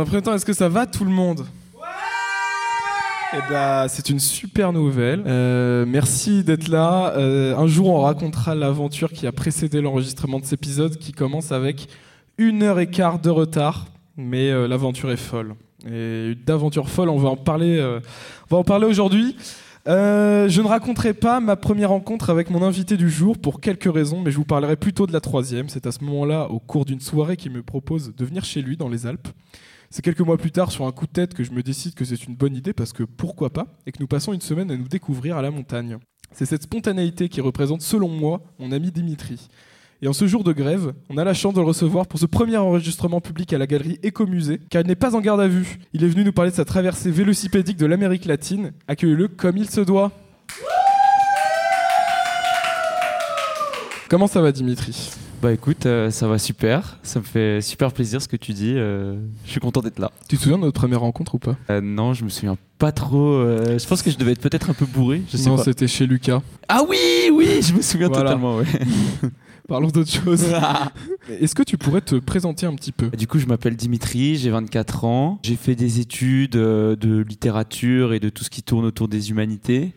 un premier temps, est-ce que ça va tout le monde? Eh ben, c'est une super nouvelle. Euh, merci d'être là. Euh, un jour, on racontera l'aventure qui a précédé l'enregistrement de cet épisode, qui commence avec une heure et quart de retard, mais euh, l'aventure est folle. Et d'aventure folle, on va en parler. on va en parler aujourd'hui. je ne raconterai pas ma première rencontre avec mon invité du jour pour quelques raisons, mais je vous parlerai plutôt de la troisième. C'est à ce moment-là, au cours d'une soirée, qu'il me propose de venir chez lui dans les Alpes. C'est quelques mois plus tard, sur un coup de tête, que je me décide que c'est une bonne idée parce que pourquoi pas, et que nous passons une semaine à nous découvrir à la montagne. C'est cette spontanéité qui représente, selon moi, mon ami Dimitri. Et en ce jour de grève, on a la chance de le recevoir pour ce premier enregistrement public à la galerie Écomusée, car il n'est pas en garde à vue. Il est venu nous parler de sa traversée vélocipédique de l'Amérique latine. Accueillez-le comme il se doit. Comment ça va, Dimitri? Bah écoute, euh, ça va super. Ça me fait super plaisir ce que tu dis. Euh, je suis content d'être là. Tu te souviens de notre première rencontre ou pas? Euh, Non, je me souviens pas trop. je pense que je devais être peut-être un peu bourré. Je sais non, c'était chez Lucas. Ah oui, oui, je me souviens totalement. Parlons d'autre chose. Est-ce que tu pourrais te présenter un petit peu? Du coup, je m'appelle Dimitri, j'ai 24 ans. J'ai fait des études de littérature et de tout ce qui tourne autour des humanités.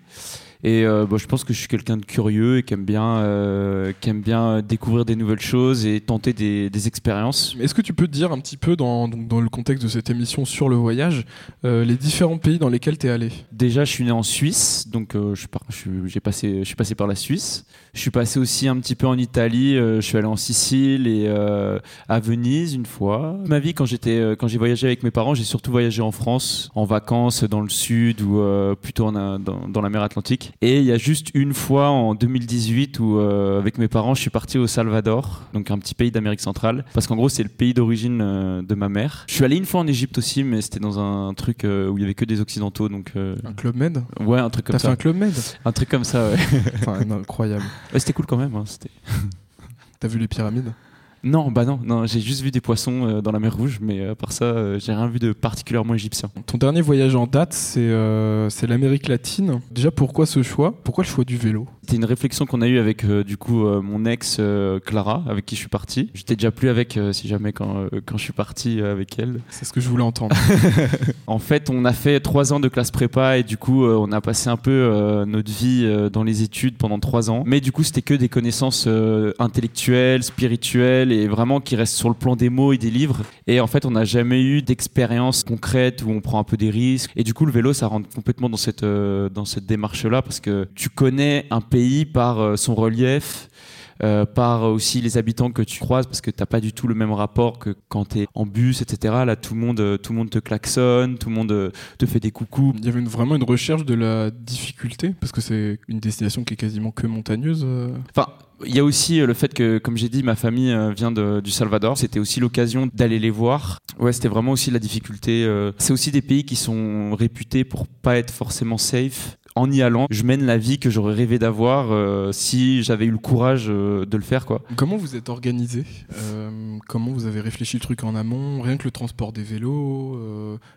Et euh, je pense que je suis quelqu'un de curieux et qui aime bien, euh, qui aime bien découvrir des nouvelles choses et tenter des, des expériences. Est-ce que tu peux te dire un petit peu dans, dans le contexte de cette émission sur le voyage, euh, les différents pays dans lesquels tu es allé? Déjà, je suis né en Suisse, donc je, suis, j'ai passé, je suis passé par la Suisse. Je suis passé aussi un petit peu en Italie. je suis allé en Sicile et à Venise une fois. Ma vie, quand j'étais, quand j'ai voyagé avec mes parents, j'ai surtout voyagé en France, en vacances dans le sud ou plutôt dans, dans la mer Atlantique. Et il y a juste une fois en 2018 où, euh, avec mes parents, je suis parti au Salvador, donc un petit pays d'Amérique centrale, parce qu'en gros, c'est le pays d'origine euh, de ma mère. Je suis allé une fois en Égypte aussi, mais c'était dans un truc euh, où il y avait que des occidentaux, donc. un club med. Ouais, un truc comme ça. T'as fait un club med. Un truc comme ça, ouais. enfin, incroyable. Ouais, c'était cool quand même. Hein, T'as vu les pyramides non, bah non, non j'ai juste vu des poissons euh, dans la mer Rouge, mais euh, par ça, euh, j'ai rien vu de particulièrement égyptien. Ton dernier voyage en date, c'est c'est l'Amérique latine. Déjà, pourquoi ce choix? Pourquoi le choix du vélo? C'était une réflexion qu'on a eue avec du coup mon ex Clara, avec qui je suis parti. J'étais déjà plus avec, si jamais, quand, quand je suis parti avec elle. C'est ce que je voulais entendre. en fait, on a fait trois ans de classe prépa et du coup, on a passé un peu notre vie dans les études pendant trois ans. Mais du coup, c'était que des connaissances intellectuelles, spirituelles et vraiment qui reste sur le plan des mots et des livres. Et en fait, on n'a jamais eu d'expérience concrète où on prend un peu des risques. Et du coup, le vélo, ça rentre complètement dans cette, euh, dans cette démarche-là parce que tu connais un pays par euh, son relief, euh, par aussi les habitants que tu croises parce que t'as pas du tout le même rapport que quand tu es en bus, etc. Là, tout le monde, tout le monde te klaxonne, tout le monde te fait des coucous. Il y avait vraiment une recherche de la difficulté parce que c'est une destination qui est quasiment que montagneuse. Enfin, il y a aussi euh, le fait que, comme j'ai dit, ma famille euh, vient du Salvador. C'était aussi l'occasion d'aller les voir. Ouais, c'était vraiment aussi la difficulté. Euh. C'est aussi des pays qui sont réputés pour pas être forcément safe en y allant, je mène la vie que j'aurais rêvé d'avoir euh, si j'avais eu le courage euh, de le faire. Quoi. Comment vous êtes organisé euh, Comment vous avez réfléchi le truc en amont Rien que le transport des vélos,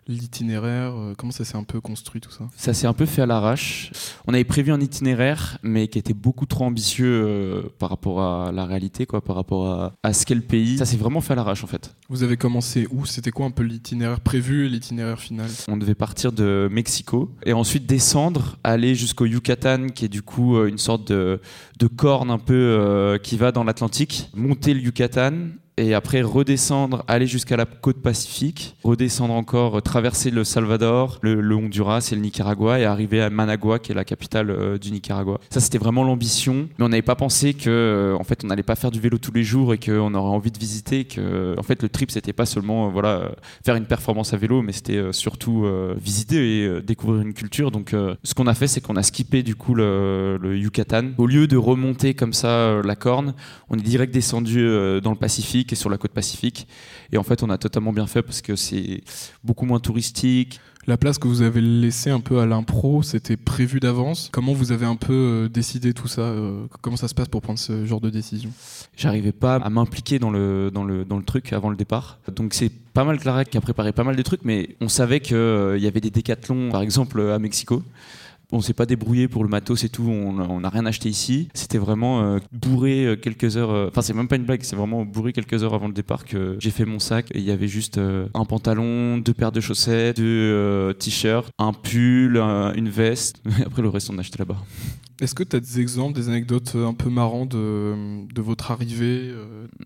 l'itinéraire, comment ça s'est un peu construit tout ça? Ça s'est un peu fait à l'arrache. On avait prévu un itinéraire, mais qui était beaucoup trop ambitieux par rapport à la réalité, quoi, par rapport à, à ce qu'est le pays. Ça s'est vraiment fait à l'arrache en fait. Vous avez commencé où? C'était quoi un peu l'itinéraire prévu et l'itinéraire final? On devait partir de Mexico et ensuite descendre aller jusqu'au Yucatan, qui est du coup euh, une sorte de, de corne un peu euh, qui va dans l'Atlantique, monter le Yucatan et après redescendre, aller jusqu'à la côte pacifique, redescendre encore, euh, traverser le Salvador, le, Honduras et le Nicaragua et arriver à Managua qui est la capitale euh, du Nicaragua. Ça c'était vraiment l'ambition, mais on n'avait pas pensé que euh, en fait on n'allait pas faire du vélo tous les jours et qu'on aurait envie de visiter, que en fait le trip c'était pas seulement voilà faire une performance à vélo, mais c'était surtout visiter et découvrir une culture. Donc ce qu'on a fait c'est qu'on a skippé du coup le, le, Yucatan. Au lieu de remonter comme ça la corne, on est direct descendu dans le Pacifique et sur la côte Pacifique. Et en fait, on a totalement bien fait parce que c'est beaucoup moins touristique. La place que vous avez laissée un peu à l'impro, c'était prévu d'avance. Comment vous avez un peu euh, décidé tout ça euh, Comment ça se passe pour prendre ce genre de décision? J'arrivais pas à m'impliquer dans le, dans, le, dans le truc avant le départ. Donc c'est pas mal Clara qui a préparé pas mal de trucs, mais on savait qu'il euh, y avait des décathlons, par exemple à Mexico. On s'est pas débrouillé pour le matos et tout, on n'a rien acheté ici. C'était vraiment euh, bourré quelques heures. Enfin, c'est même pas une blague, c'est vraiment bourré quelques heures avant le départ que j'ai fait mon sac. Et il y avait juste un pantalon, deux paires de chaussettes, deux t-shirts, un pull, une veste. Après, le reste, on a acheté là-bas. Est-ce que tu as des exemples, des anecdotes un peu marrantes de, de votre arrivée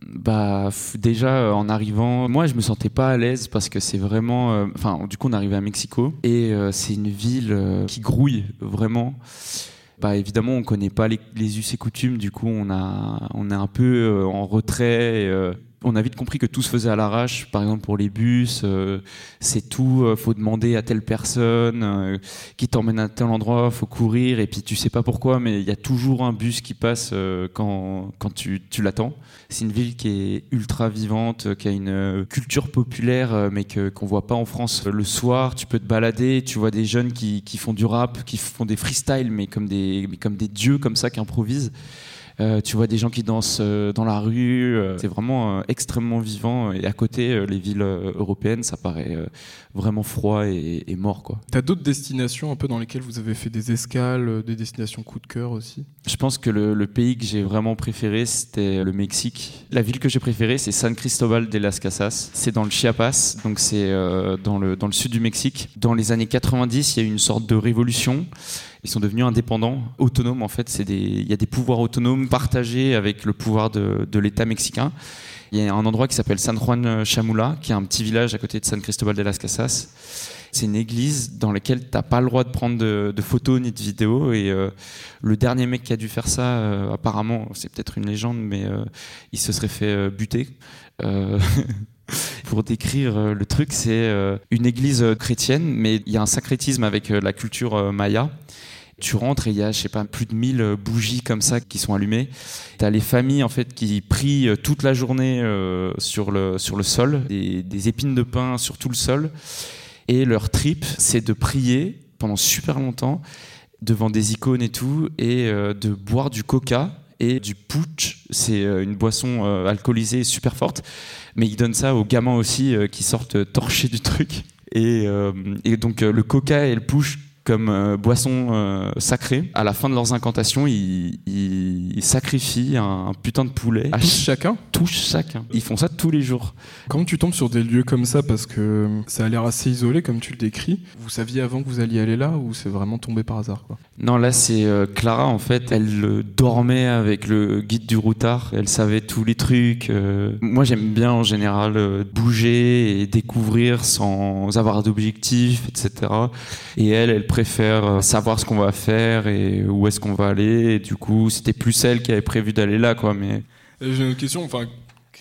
Bah, déjà, en arrivant, moi, je me sentais pas à l'aise parce que c'est vraiment. Enfin, du coup, on arrivé à Mexico et c'est une ville qui grouille vraiment. Bah, évidemment, on connaît pas les, us et coutumes, du coup, on, a, on est un peu en retrait. Et, on a vite compris que tout se faisait à l'arrache. Par exemple, pour les bus, euh, c'est tout. Euh, faut demander à telle personne euh, qui t'emmène à tel endroit. Faut courir et puis tu sais pas pourquoi, mais il y a toujours un bus qui passe quand, quand tu, tu l'attends. C'est une ville qui est ultra vivante, qui a une culture populaire, mais que qu'on voit pas en France. Le soir, tu peux te balader, tu vois des jeunes qui, qui font du rap, qui font des freestyles, mais comme des, mais comme des dieux comme ça qui improvisent. Euh, tu vois des gens qui dansent euh, dans la rue. Euh, c'est vraiment extrêmement vivant. Et à côté, les villes européennes, ça paraît vraiment froid et, mort. Quoi. T'as d'autres destinations un peu dans lesquelles vous avez fait des escales, des destinations coup de cœur aussi? Je pense que le, pays que j'ai vraiment préféré, c'était le Mexique. La ville que j'ai préférée, c'est San Cristobal de las Casas. C'est dans le Chiapas, donc c'est dans, le, dans le sud du Mexique. Dans les années 90, il y a eu une sorte de révolution. Ils sont devenus indépendants, autonomes en fait. Il y a des pouvoirs autonomes partagés avec le pouvoir de, l'État mexicain. Il y a un endroit qui s'appelle San Juan Chamula, qui est un petit village à côté de San Cristobal de las Casas. C'est une église dans laquelle tu n'as pas le droit de prendre de, photos ni de vidéos. Et euh, le dernier mec qui a dû faire ça, euh, apparemment, c'est peut-être une légende, mais euh, il se serait fait buter. Pour décrire le truc, c'est une église chrétienne, mais il y a un sacrétisme avec la culture maya. Tu rentres et il y a, je sais pas, plus de 1000 bougies comme ça qui sont allumées. Tu as les familles en fait qui prient euh, toute la journée euh, sur, le, sur le sol, des, épines de pain sur tout le sol. Et leur trip, c'est de prier pendant super longtemps devant des icônes et tout, et euh, de boire du coca et du putsch. C'est une boisson alcoolisée super forte, mais ils donnent ça aux gamins aussi qui sortent torchés du truc. Et, et donc le coca et le putsch comme euh, boisson euh, sacrée. À la fin de leurs incantations, ils, sacrifient un, putain de poulet. À chacun? Touche chacun. Ils font ça tous les jours. Comment tu tombes sur des lieux comme ça? Parce que ça a l'air assez isolé comme tu le décris. Vous saviez avant que vous alliez aller là ou c'est vraiment tombé par hasard quoi? Non, là c'est euh, Clara en fait. Elle dormait avec le guide du routard. Elle savait tous les trucs. moi j'aime bien en général bouger et découvrir sans avoir d'objectif, etc. Et elle, elle préfère euh, savoir ce qu'on va faire et où est-ce qu'on va aller. Et du coup, c'était plus elle qui avait prévu d'aller là, quoi. Mais euh, j'ai une question, enfin.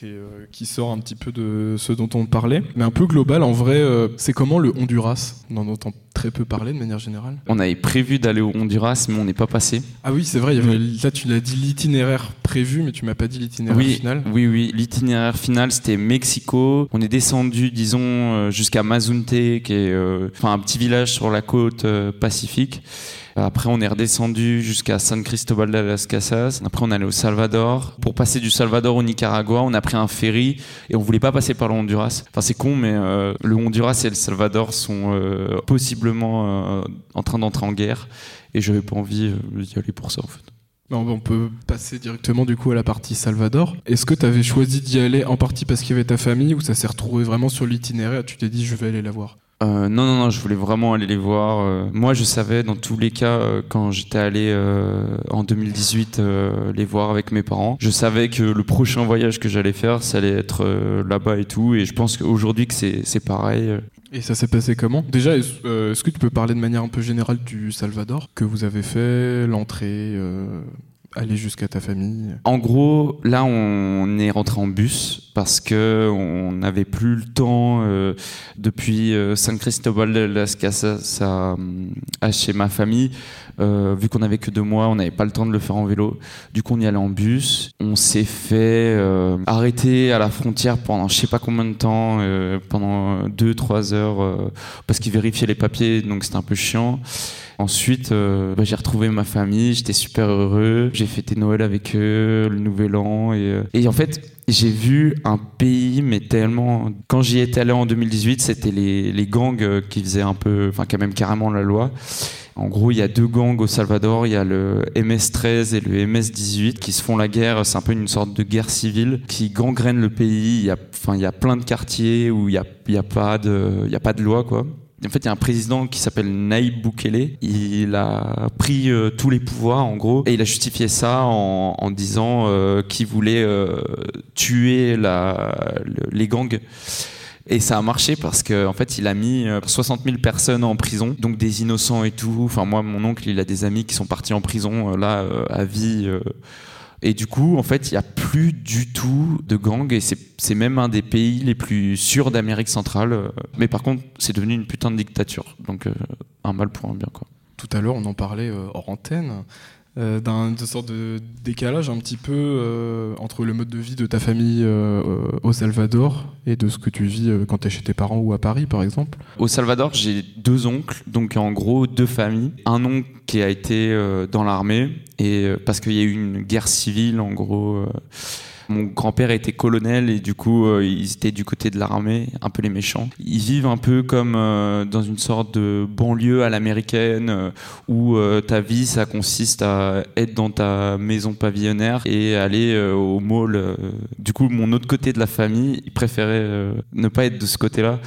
Euh, qui, sort un petit peu de ce dont on parlait, mais un peu global. En vrai, c'est comment le Honduras On en entend très peu parler de manière générale. On avait prévu d'aller au Honduras, mais on n'est pas passé. Ah oui, c'est vrai. Il y avait, là, tu l'as dit l'itinéraire prévu, mais tu m'as pas dit l'itinéraire final. Oui, oui. L'itinéraire final, c'était Mexico. On est descendu, disons, jusqu'à Mazunte, qui est enfin un petit village sur la côte pacifique. Après, on est redescendu jusqu'à San Cristobal de las Casas. Après, on est allé au Salvador. Pour passer du Salvador au Nicaragua, on a pris un ferry et on voulait pas passer par le Honduras. Enfin, c'est con, mais euh, le Honduras et le Salvador sont euh, possiblement euh, en train d'entrer en guerre et je n'avais pas envie d'y aller pour ça, fait. On peut passer directement du coup à la partie Salvador. Est-ce que tu avais choisi d'y aller en partie parce qu'il y avait ta famille ou ça s'est retrouvé vraiment sur l'itinéraire Tu t'es dit je vais aller la voir? Euh, non, non, non, je voulais vraiment aller les voir. Euh. moi, je savais dans tous les cas, euh, quand j'étais allé en 2018 les voir avec mes parents, je savais que le prochain voyage que j'allais faire, ça allait être là-bas et tout. Et je pense qu'aujourd'hui que c'est pareil. Et ça s'est passé comment? Déjà, est-ce que tu peux parler de manière un peu générale du Salvador que vous avez fait, l'entrée aller jusqu'à ta famille En gros, là, on est rentré en bus parce que on n'avait plus le temps euh, depuis euh, San Cristobal de las Casas à, à chez ma famille. Euh, vu qu'on avait que deux mois, on n'avait pas le temps de le faire en vélo. Du coup, on y allait en bus. On s'est fait arrêter à la frontière pendant je sais pas combien de temps, pendant deux, trois heures, parce qu'ils vérifiaient les papiers, donc c'était un peu chiant. Ensuite, euh, bah, j'ai retrouvé ma famille, j'étais super heureux. J'ai fêté Noël avec eux, le Nouvel An. Et, euh, en fait, j'ai vu un pays, mais tellement. Quand j'y étais allé en 2018, c'était les, gangs euh, qui faisaient un peu. Enfin, quand même carrément la loi. En gros, il y a deux gangs au Salvador. Il y a le MS-13 et le MS-18 qui se font la guerre. C'est un peu une sorte de guerre civile qui gangrène le pays. Il y a, enfin, il y a plein de quartiers où il n'y a pas de loi, quoi. En fait, il y a un président qui s'appelle Naïb Boukele. Il a pris euh, tous les pouvoirs, en gros, et il a justifié ça en, disant euh, qu'il voulait euh, tuer les gangs. Et ça a marché parce qu'en en fait, il a mis 60 000 personnes en prison, donc des innocents et tout. Enfin, moi, mon oncle, il a des amis qui sont partis en prison, là, à vie. Et du coup, en fait, il n'y a plus du tout de gangs et c'est même un des pays les plus sûrs d'Amérique centrale. Mais par contre, c'est devenu une putain de dictature. Donc, euh, un mal pour un bien, quoi. Tout à l'heure, on en parlait euh, hors antenne. Euh, d'un sorte de décalage un petit peu euh, entre le mode de vie de ta famille euh, au Salvador et de ce que tu vis quand tu es chez tes parents ou à Paris par exemple Au Salvador, j'ai deux oncles, donc en gros deux familles. Un oncle qui a été dans l'armée et parce qu'il y a eu une guerre civile en gros mon grand-père était colonel et du coup, euh, ils étaient du côté de l'armée, un peu les méchants. Ils vivent un peu comme euh, dans une sorte de banlieue à l'américaine euh, où ta vie, ça consiste à être dans ta maison pavillonnaire et aller au mall. Du coup, mon autre côté de la famille, ils préféraient ne pas être de ce côté-là.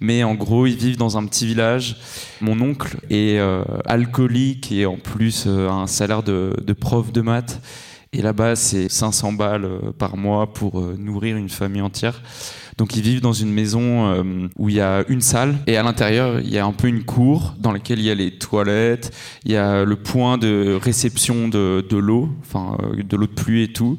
Mais en gros, ils vivent dans un petit village. Mon oncle est alcoolique et en plus a un salaire de, de prof de maths. Et là-bas, c'est 500 balles euh, par mois pour euh, nourrir une famille entière. Donc ils vivent dans une maison euh, où il y a une salle et à l'intérieur il y a un peu une cour dans laquelle il y a les toilettes, il y a le point de réception de, de l'eau, enfin de l'eau de pluie et tout.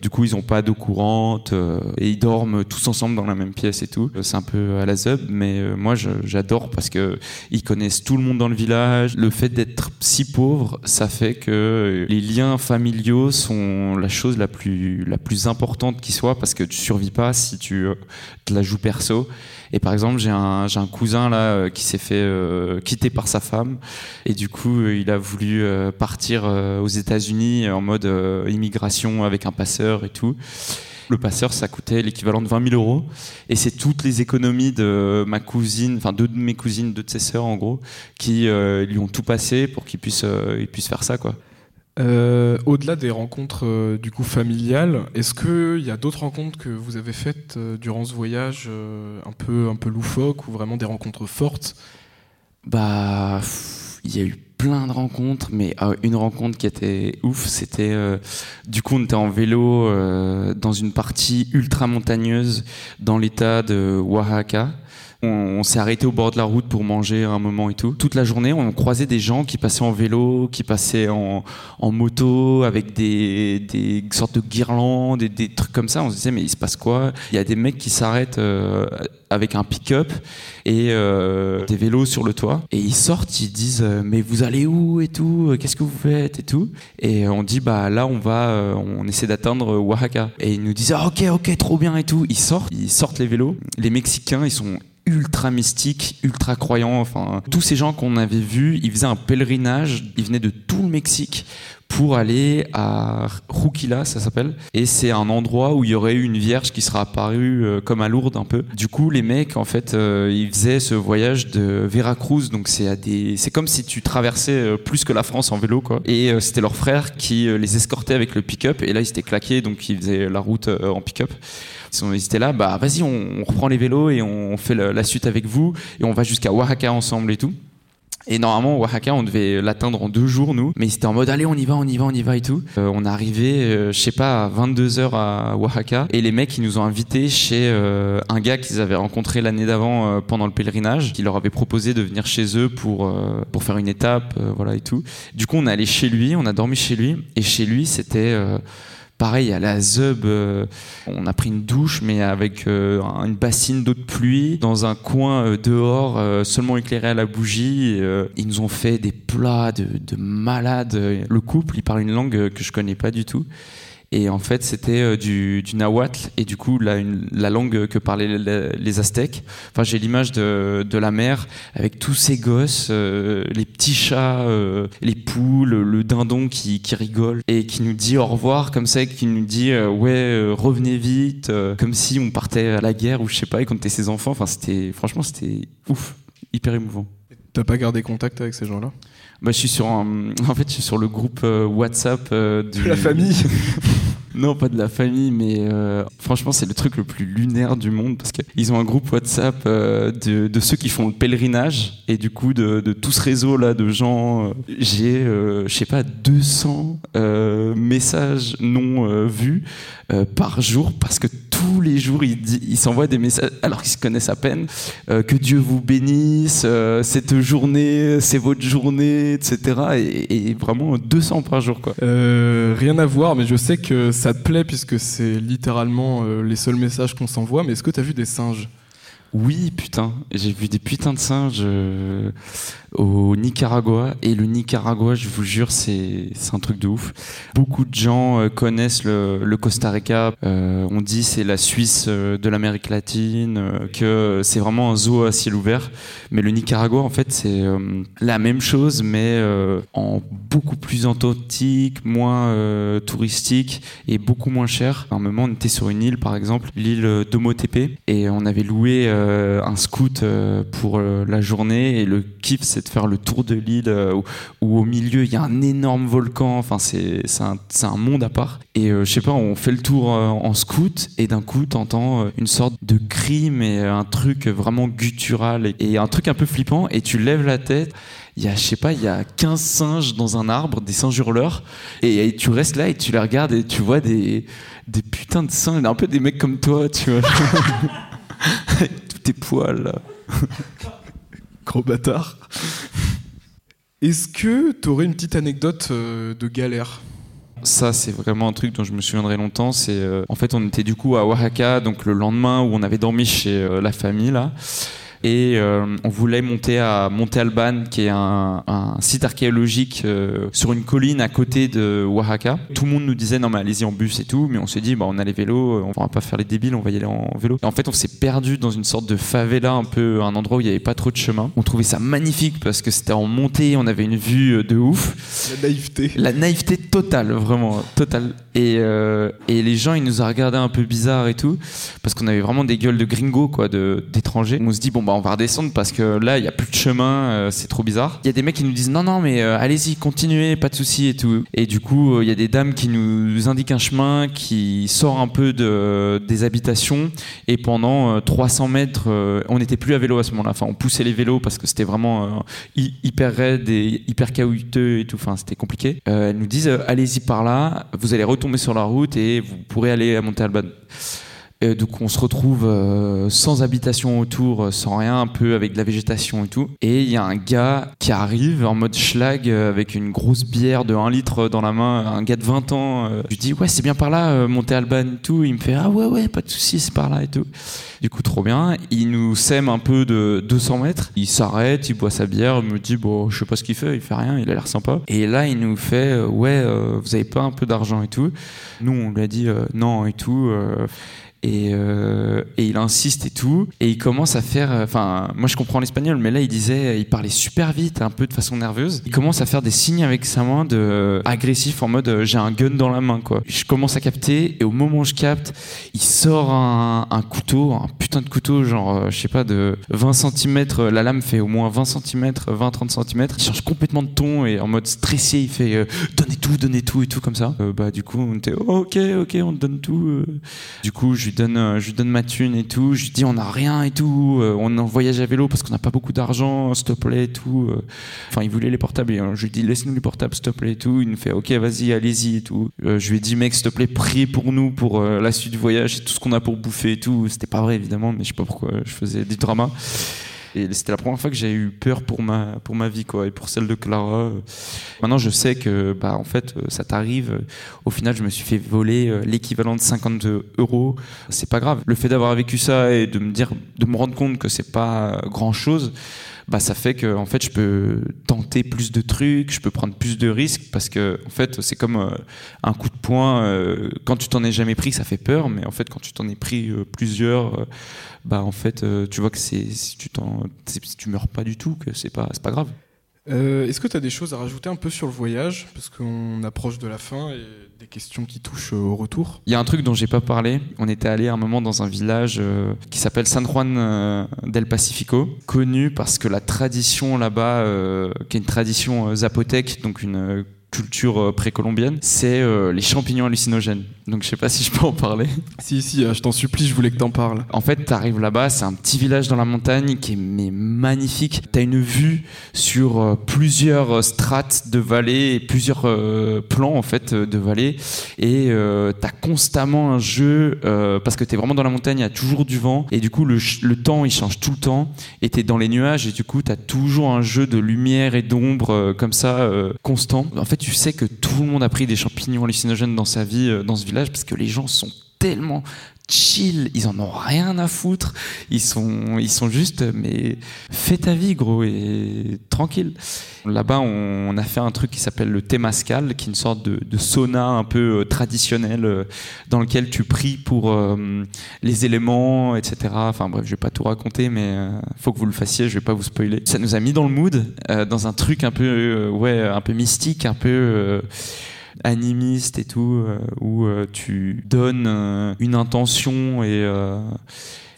Du coup, ils n'ont pas d'eau courante euh, et ils dorment tous ensemble dans la même pièce et tout. C'est un peu à la zub, mais euh, moi j'adore parce que ils connaissent tout le monde dans le village. Le fait d'être si pauvre, ça fait que les liens familiaux sont la chose la plus la plus importante qui soit parce que tu survis pas si tu euh, te la joues perso. Et par exemple, j'ai un, un cousin là euh, qui s'est fait euh, quitter par sa femme et du coup, euh, il a voulu partir aux États-Unis en mode immigration avec un passeur et tout. Le passeur, ça coûtait l'équivalent de 20 000 euros. Et c'est toutes les économies de ma cousine, enfin deux de mes cousines, deux de ses sœurs en gros, qui lui ont tout passé pour qu'il puisse, il puisse faire ça, quoi. Euh, au-delà des rencontres euh, du coup familiales, est-ce qu'il y a d'autres rencontres que vous avez faites euh, durant ce voyage un peu un peu loufoque ou vraiment des rencontres fortes? Bah, il y a eu plein de rencontres, mais une rencontre qui était ouf, c'était du coup on était en vélo dans une partie ultra montagneuse dans l'état de Oaxaca. On, s'est arrêté au bord de la route pour manger un moment et tout. Toute la journée, on croisait des gens qui passaient en vélo, qui passaient en, moto, avec des, sortes de guirlandes, des, des trucs comme ça. On se disait, mais il se passe quoi? Il y a des mecs qui s'arrêtent euh, avec un pick-up et euh, des vélos sur le toit. Et ils sortent, ils disent, euh, mais vous allez où et tout? Qu'est-ce que vous faites et tout? Et on dit, bah là, on va, on essaie d'atteindre Oaxaca. Et ils nous disent, ah, ok, ok, trop bien et tout. Ils sortent, ils sortent les vélos. Les Mexicains, ils sont ultra mystique, ultra croyant. Enfin, tous ces gens qu'on avait vus, ils faisaient un pèlerinage. Ils venaient de tout le Mexique pour aller à Ruquila, ça s'appelle. Et c'est un endroit où il y aurait eu une vierge qui sera apparue euh, comme à Lourdes un peu. Du coup, les mecs, en fait, euh, ils faisaient ce voyage de Veracruz. Donc c'est à des, c'est comme si tu traversais euh, plus que la France en vélo, quoi. Et c'était leur frère qui les escortait avec le pick-up. Et là, ils étaient claqués, donc ils faisaient la route en pick-up. Ils étaient là, bah vas-y, on, reprend les vélos et on fait la, suite avec vous et on va jusqu'à Oaxaca ensemble et tout. Et normalement, Oaxaca, on devait l'atteindre en deux jours, nous. Mais c'était en mode, allez, on y va, on y va, on y va et tout. Euh, on est arrivé, euh, je sais pas, à 22 heures à Oaxaca. Et les mecs, ils nous ont invités chez euh, un gars qu'ils avaient rencontré l'année d'avant pendant le pèlerinage, qui leur avait proposé de venir chez eux pour, pour faire une étape, voilà et tout. Du coup, on est allé chez lui, on a dormi chez lui. Et chez lui, c'était Pareil, à la Zub, euh, on a pris une douche, mais avec euh, une bassine d'eau de pluie, dans un coin euh, dehors, seulement éclairé à la bougie. ils nous ont fait des plats de, de malades. Le couple, il parle une langue que je connais pas du tout. Et en fait, c'était euh, du, du, nahuatl et du coup la, la langue que parlaient les, Aztèques. Enfin, j'ai l'image de, de, la mer avec tous ces gosses, euh, les petits chats, euh, les poules, le dindon qui, qui, rigole et qui nous dit au revoir comme ça, qui nous dit ouais revenez vite, comme si on partait à la guerre ou je sais pas et qu'on était ses enfants. Enfin, c'était franchement c'était ouf, hyper émouvant. T'as pas gardé contact avec ces gens-là? Bah, je suis sur un... En fait, je suis sur le groupe WhatsApp du... De la famille Non, pas de la famille, mais euh, franchement, c'est le truc le plus lunaire du monde parce qu'ils ont un groupe WhatsApp euh, de, ceux qui font le pèlerinage et du coup de, tout ce réseau là de gens. euh, J'ai, je sais pas, 200 euh, messages non vus par jour parce que tous les jours ils ils s'envoient des messages alors qu'ils se connaissent à peine. euh, que Dieu vous bénisse, euh, cette journée, c'est votre journée, etc. Et, et vraiment 200 par jour quoi. Euh, rien à voir, mais je sais que ça te plaît puisque c'est littéralement les seuls messages qu'on s'envoie. Mais est-ce que t'as vu des singes? Oui, putain, j'ai vu des putains de singes euh, au Nicaragua. Et le Nicaragua, je vous jure, c'est un truc de ouf. Beaucoup de gens euh, connaissent le, Costa Rica. Euh, on dit c'est la Suisse de l'Amérique latine, que c'est vraiment un zoo à ciel ouvert. Mais le Nicaragua, en fait, c'est la même chose, mais en beaucoup plus authentique, moins touristique et beaucoup moins cher. À un moment, on était sur une île, par exemple, l'île d'Omotepe, et on avait loué euh, un scout euh, pour euh, la journée. Et le kiff, c'est de faire le tour de l'île où, au milieu il y a un énorme volcan. Enfin, c'est un, monde à part. Et je sais pas, on fait le tour en scout, et d'un coup, t'entends une sorte de cri, mais un truc vraiment guttural et, un truc un peu flippant. Et tu lèves la tête il y a, je sais pas, il y a 15 singes dans un arbre, des singes hurleurs, et, et tu restes là et tu les regardes et tu vois des, des putains de singes, un peu des mecs comme toi, tu vois. Tes poils. Gros bâtard. Est-ce que t'aurais une petite anecdote euh, de galère? Ça, c'est vraiment un truc dont je me souviendrai longtemps. C'est euh, en fait, on était du coup à Oaxaca, donc le lendemain où on avait dormi chez euh, la famille là. Et euh, on voulait monter à Monte Alban, qui est un, un site archéologique euh, sur une colline à côté de Oaxaca. Tout le monde nous disait non mais allez-y en bus et tout, mais on s'est dit bah on a les vélos, on va pas faire les débiles, on va y aller en vélo. Et en fait on s'est perdu dans une sorte de favela, un peu un endroit où il y avait pas trop de chemin. On trouvait ça magnifique parce que c'était en montée, on avait une vue euh, de ouf. La naïveté. La naïveté totale, vraiment totale. Et, euh, et les gens, ils nous ont regardé un peu bizarre et tout, parce qu'on avait vraiment des gueules de gringos, quoi, d'étrangers. On se dit bon bah on va redescendre parce que là il y a plus de chemin, euh, c'est trop bizarre. Il y a des mecs qui nous disent non non mais euh, allez-y, continuez, pas de souci et tout. Et du coup euh, il y a des dames qui nous indiquent un chemin qui sort un peu de, des habitations. Et pendant euh, 300 mètres, on n'était plus à vélo à ce moment-là. Enfin on poussait les vélos parce que c'était vraiment hy- hyper raide et hyper caouteux et tout. Enfin, c'était compliqué. Elles nous disent allez-y par là, vous allez retomber sur la route et vous pourrez aller à Monte Alban. Et donc on se retrouve euh, sans habitation autour, euh, sans rien, un peu avec de la végétation et tout. Et il y a un gars qui arrive en mode schlag euh, avec une grosse bière de 1 litre dans la main, un gars de 20 ans. euh. Je lui dis ouais c'est bien par là, euh, Monte Alban et tout. Il me fait ah ouais ouais pas de souci c'est par là et tout. Du coup, trop bien. Il nous sème un peu de 200 mètres. Il s'arrête, il boit sa bière, il me dit bon, je sais pas ce qu'il fait, il fait rien, il a l'air sympa. Et là, il nous fait euh, ouais, euh, vous avez pas un peu d'argent et tout. Nous, on lui a dit euh, non et tout. Euh, et, euh, il insiste et tout. Et il commence à faire. euh, Enfin, moi je comprends l'espagnol, mais là il disait, il parlait super vite, un peu de façon nerveuse. Il commence à faire des signes avec sa main de euh, agressif en mode euh, j'ai un gun dans la main quoi. Je commence à capter et au moment où je capte, il sort un, couteau, un putain de couteau, genre euh, je sais pas de 20 cm. La lame fait au moins 20 cm, 20-30 cm. Il change complètement de ton et en mode stressé, il fait euh, donnez tout, donnez tout et tout comme ça. Euh, bah du coup on était ok ok on te donne tout. euh. Du coup, je lui donne, euh, je lui donne ma thune et tout. Je lui dis, on n'a rien et tout. euh, on en voyage à vélo parce qu'on n'a pas beaucoup d'argent, s'il te plaît et tout. euh. Enfin, il voulait les portables. je lui dis, laisse-nous les portables, s'il te plaît et tout. Il nous fait, ok, vas-y, allez-y et tout. Je lui ai dit, mec, s'il te plaît, prie pour nous, pour la suite du voyage et tout ce qu'on a pour bouffer et tout. C'était pas vrai, évidemment, mais je sais pas pourquoi je faisais du drama. Et c'était la première fois que j'ai eu peur pour ma, pour ma vie, quoi, et pour celle de Clara. Maintenant, je sais que, bah, en fait, euh, ça t'arrive. Au final, je me suis fait voler euh, l'équivalent de 50 euros. C'est pas grave. Le fait d'avoir vécu ça et de me dire, de me rendre compte que c'est pas grand chose, bah, ça fait que, en fait, je peux tenter plus de trucs, je peux prendre plus de risques parce que, en fait, c'est comme euh, un coup de poing. euh, quand tu t'en es jamais pris, ça fait peur, mais en fait, quand tu t'en es pris euh, plusieurs, bah, en fait, tu vois que c'est, si tu t'en, si tu meurs pas du tout, que c'est pas, c'est pas grave. Est-ce que tu as des choses à rajouter un peu sur le voyage? Parce qu'on approche de la fin Des questions qui touchent au retour Il y a un truc dont j'ai pas parlé. On était allé un moment dans un village euh, qui s'appelle San Juan euh, del Pacifico, connu parce que la tradition là-bas, euh, qui est une tradition zapotèque, donc une culture euh, précolombienne, c'est euh, les champignons hallucinogènes. Donc je sais pas si je peux en parler. Si, si, euh, je t'en supplie, je voulais que t'en parles. En fait, t'arrives là-bas, c'est un petit village dans la montagne qui est mais magnifique. T'as une vue sur plusieurs strates de vallées et plusieurs plans en fait de vallées. Et t'as constamment un jeu parce que t'es vraiment dans la montagne, il y a toujours du vent et du coup le, le, temps il change tout le temps. Et t'es dans les nuages et du coup t'as toujours un jeu de lumière et d'ombre comme ça constant. En fait, tu sais que tout le monde a pris des champignons hallucinogènes dans sa vie, euh, dans ce village, parce que les gens sont tellement chill, ils en ont rien à foutre, ils sont, ils sont juste, mais fais ta vie gros et tranquille. Là-bas, on, a fait un truc qui s'appelle le Temascal, qui est une sorte de, sauna un peu euh, traditionnel euh, dans lequel tu pries pour les éléments, etc. Enfin bref, je vais pas tout raconter, mais faut que vous le fassiez, je vais pas vous spoiler. Ça nous a mis dans le mood, dans un truc un peu, ouais, un peu mystique, un peu animiste et tout, euh, où euh, tu donnes euh, une intention et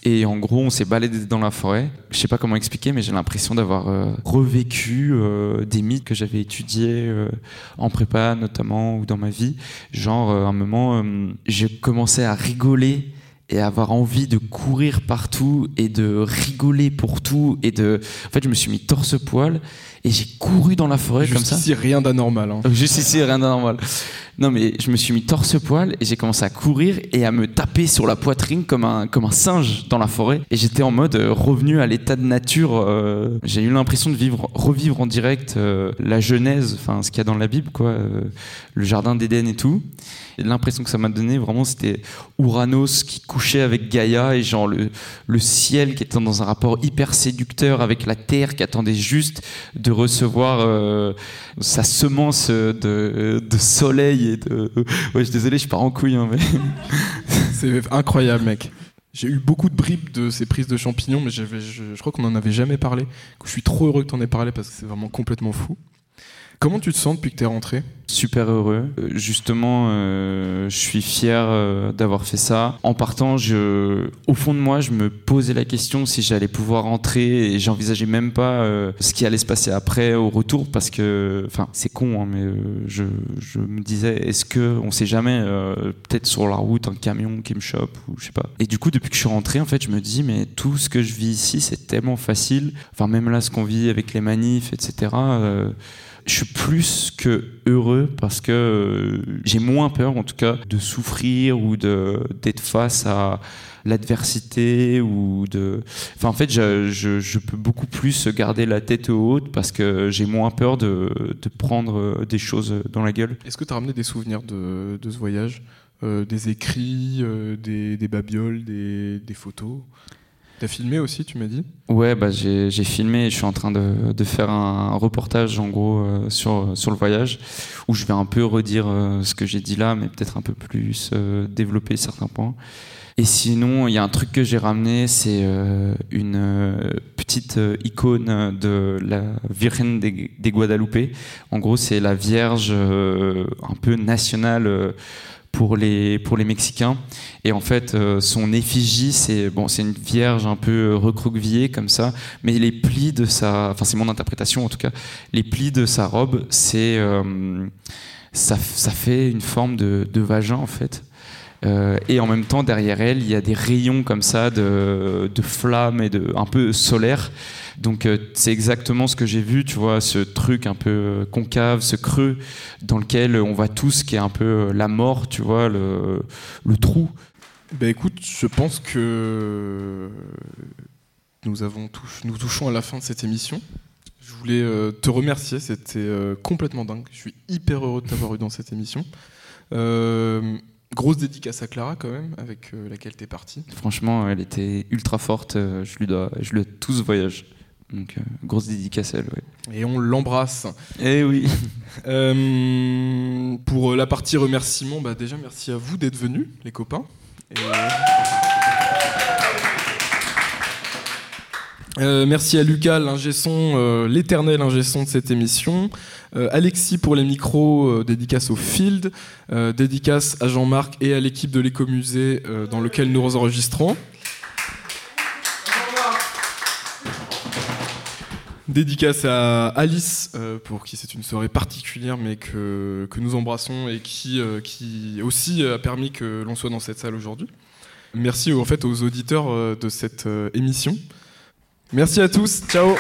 et en gros, on s'est baladé dans la forêt. Je sais pas comment expliquer, mais j'ai l'impression d'avoir revécu des mythes que j'avais étudiés en prépa, notamment, ou dans ma vie. Genre, à un moment, j'ai commencé à rigoler et avoir envie de courir partout et de rigoler pour tout et de en fait je me suis mis torse poil et j'ai couru dans la forêt comme ça. ici rien d'anormal hein. juste ici rien d'anormal. Non mais je me suis mis torse poil et j'ai commencé à courir et à me taper sur la poitrine comme un comme un singe dans la forêt. Et j'étais en mode euh, revenu à l'état de nature euh, j'ai eu l'impression de vivre revivre en direct euh, la genèse enfin ce qu'il y a dans la Bible quoi le jardin d'Éden et tout. L'impression que ça m'a donné, vraiment, c'était Ouranos qui couchait avec Gaïa et genre le, le ciel qui était dans un rapport hyper séducteur avec la terre qui attendait juste de recevoir euh, sa semence de, de, soleil et de. Ouais, je suis désolé, je pars en couille, hein, mais. C'est incroyable, mec. J'ai eu beaucoup de bribes de ces prises de champignons, mais je, je crois qu'on n'en avait jamais parlé. Je suis trop heureux que tu en aies parlé parce que c'est vraiment complètement fou. Comment tu te sens depuis que tu es rentré? Super heureux. Euh, justement, euh, je suis fier euh, d'avoir fait ça. En partant, je, au fond de moi, je me posais la question si j'allais pouvoir rentrer et j'envisageais même pas ce qui allait se passer après au retour parce que, enfin, c'est con, hein, mais je, je, me disais, est-ce que, on sait jamais, peut-être sur la route, un camion qui me chope ou je sais pas. Et du coup, depuis que je suis rentré, en fait, je me dis, mais tout ce que je vis ici, c'est tellement facile. Enfin, même là, ce qu'on vit avec les manifs, etc je suis plus que heureux parce que euh, j'ai moins peur, en tout cas, de souffrir ou d'être face à l'adversité ou de. Enfin, en fait, je, peux beaucoup plus garder la tête haute parce que j'ai moins peur de, prendre des choses dans la gueule. Est-ce que tu as ramené des souvenirs de, ce voyage? Euh, Des écrits, euh, des, babioles, des photos? T'as filmé aussi, tu m'as dit Ouais, bah j'ai filmé et je suis en train de, faire un reportage en gros euh, sur, sur le voyage où je vais un peu redire euh, ce que j'ai dit là, mais peut-être un peu plus euh, développer certains points. Et sinon, il y a un truc que j'ai ramené, c'est une petite icône de la Virgen des, des Guadalupe. En gros, c'est la Vierge un peu nationale pour les, pour les Mexicains. Et en fait, euh, son effigie, c'est bon, c'est une vierge un peu recroquevillée comme ça, mais les plis de sa, enfin c'est mon interprétation en tout cas, les plis de sa robe, c'est euh, ça, ça, fait une forme de, de vagin en fait. Euh, et en même temps, derrière elle, il y a des rayons comme ça de, de flammes et de un peu solaire. Donc euh, c'est exactement ce que j'ai vu, tu vois, ce truc un peu concave, ce creux dans lequel on va tous, qui est un peu euh, la mort, tu vois, le, le trou. Ben écoute, je pense que nous, avons nous touchons à la fin de cette émission. Je voulais te remercier, c'était complètement dingue. Je suis hyper heureux de t'avoir eu dans cette émission. Grosse dédicace à Clara quand même, avec laquelle tu es parti. Franchement, elle était ultra forte. je lui dois, je lui dois tout ce voyage. Donc, euh, grosse dédicace à elle, Et on l'embrasse. Eh oui. Euh, pour la partie remerciement, bah déjà merci à vous d'être venus, les copains. Euh, merci à Lucas, l'ingé son, euh, l'éternel ingé son de cette émission. Euh, Alexis pour les micros, dédicace au Field, dédicace à Jean-Marc et à l'équipe de l'écomusée dans lequel nous enregistrons. Dédicace à Alice, pour qui c'est une soirée particulière, mais que, que nous embrassons et qui, qui aussi a permis que l'on soit dans cette salle aujourd'hui. Merci en fait aux auditeurs de cette émission. Merci à tous. Ciao.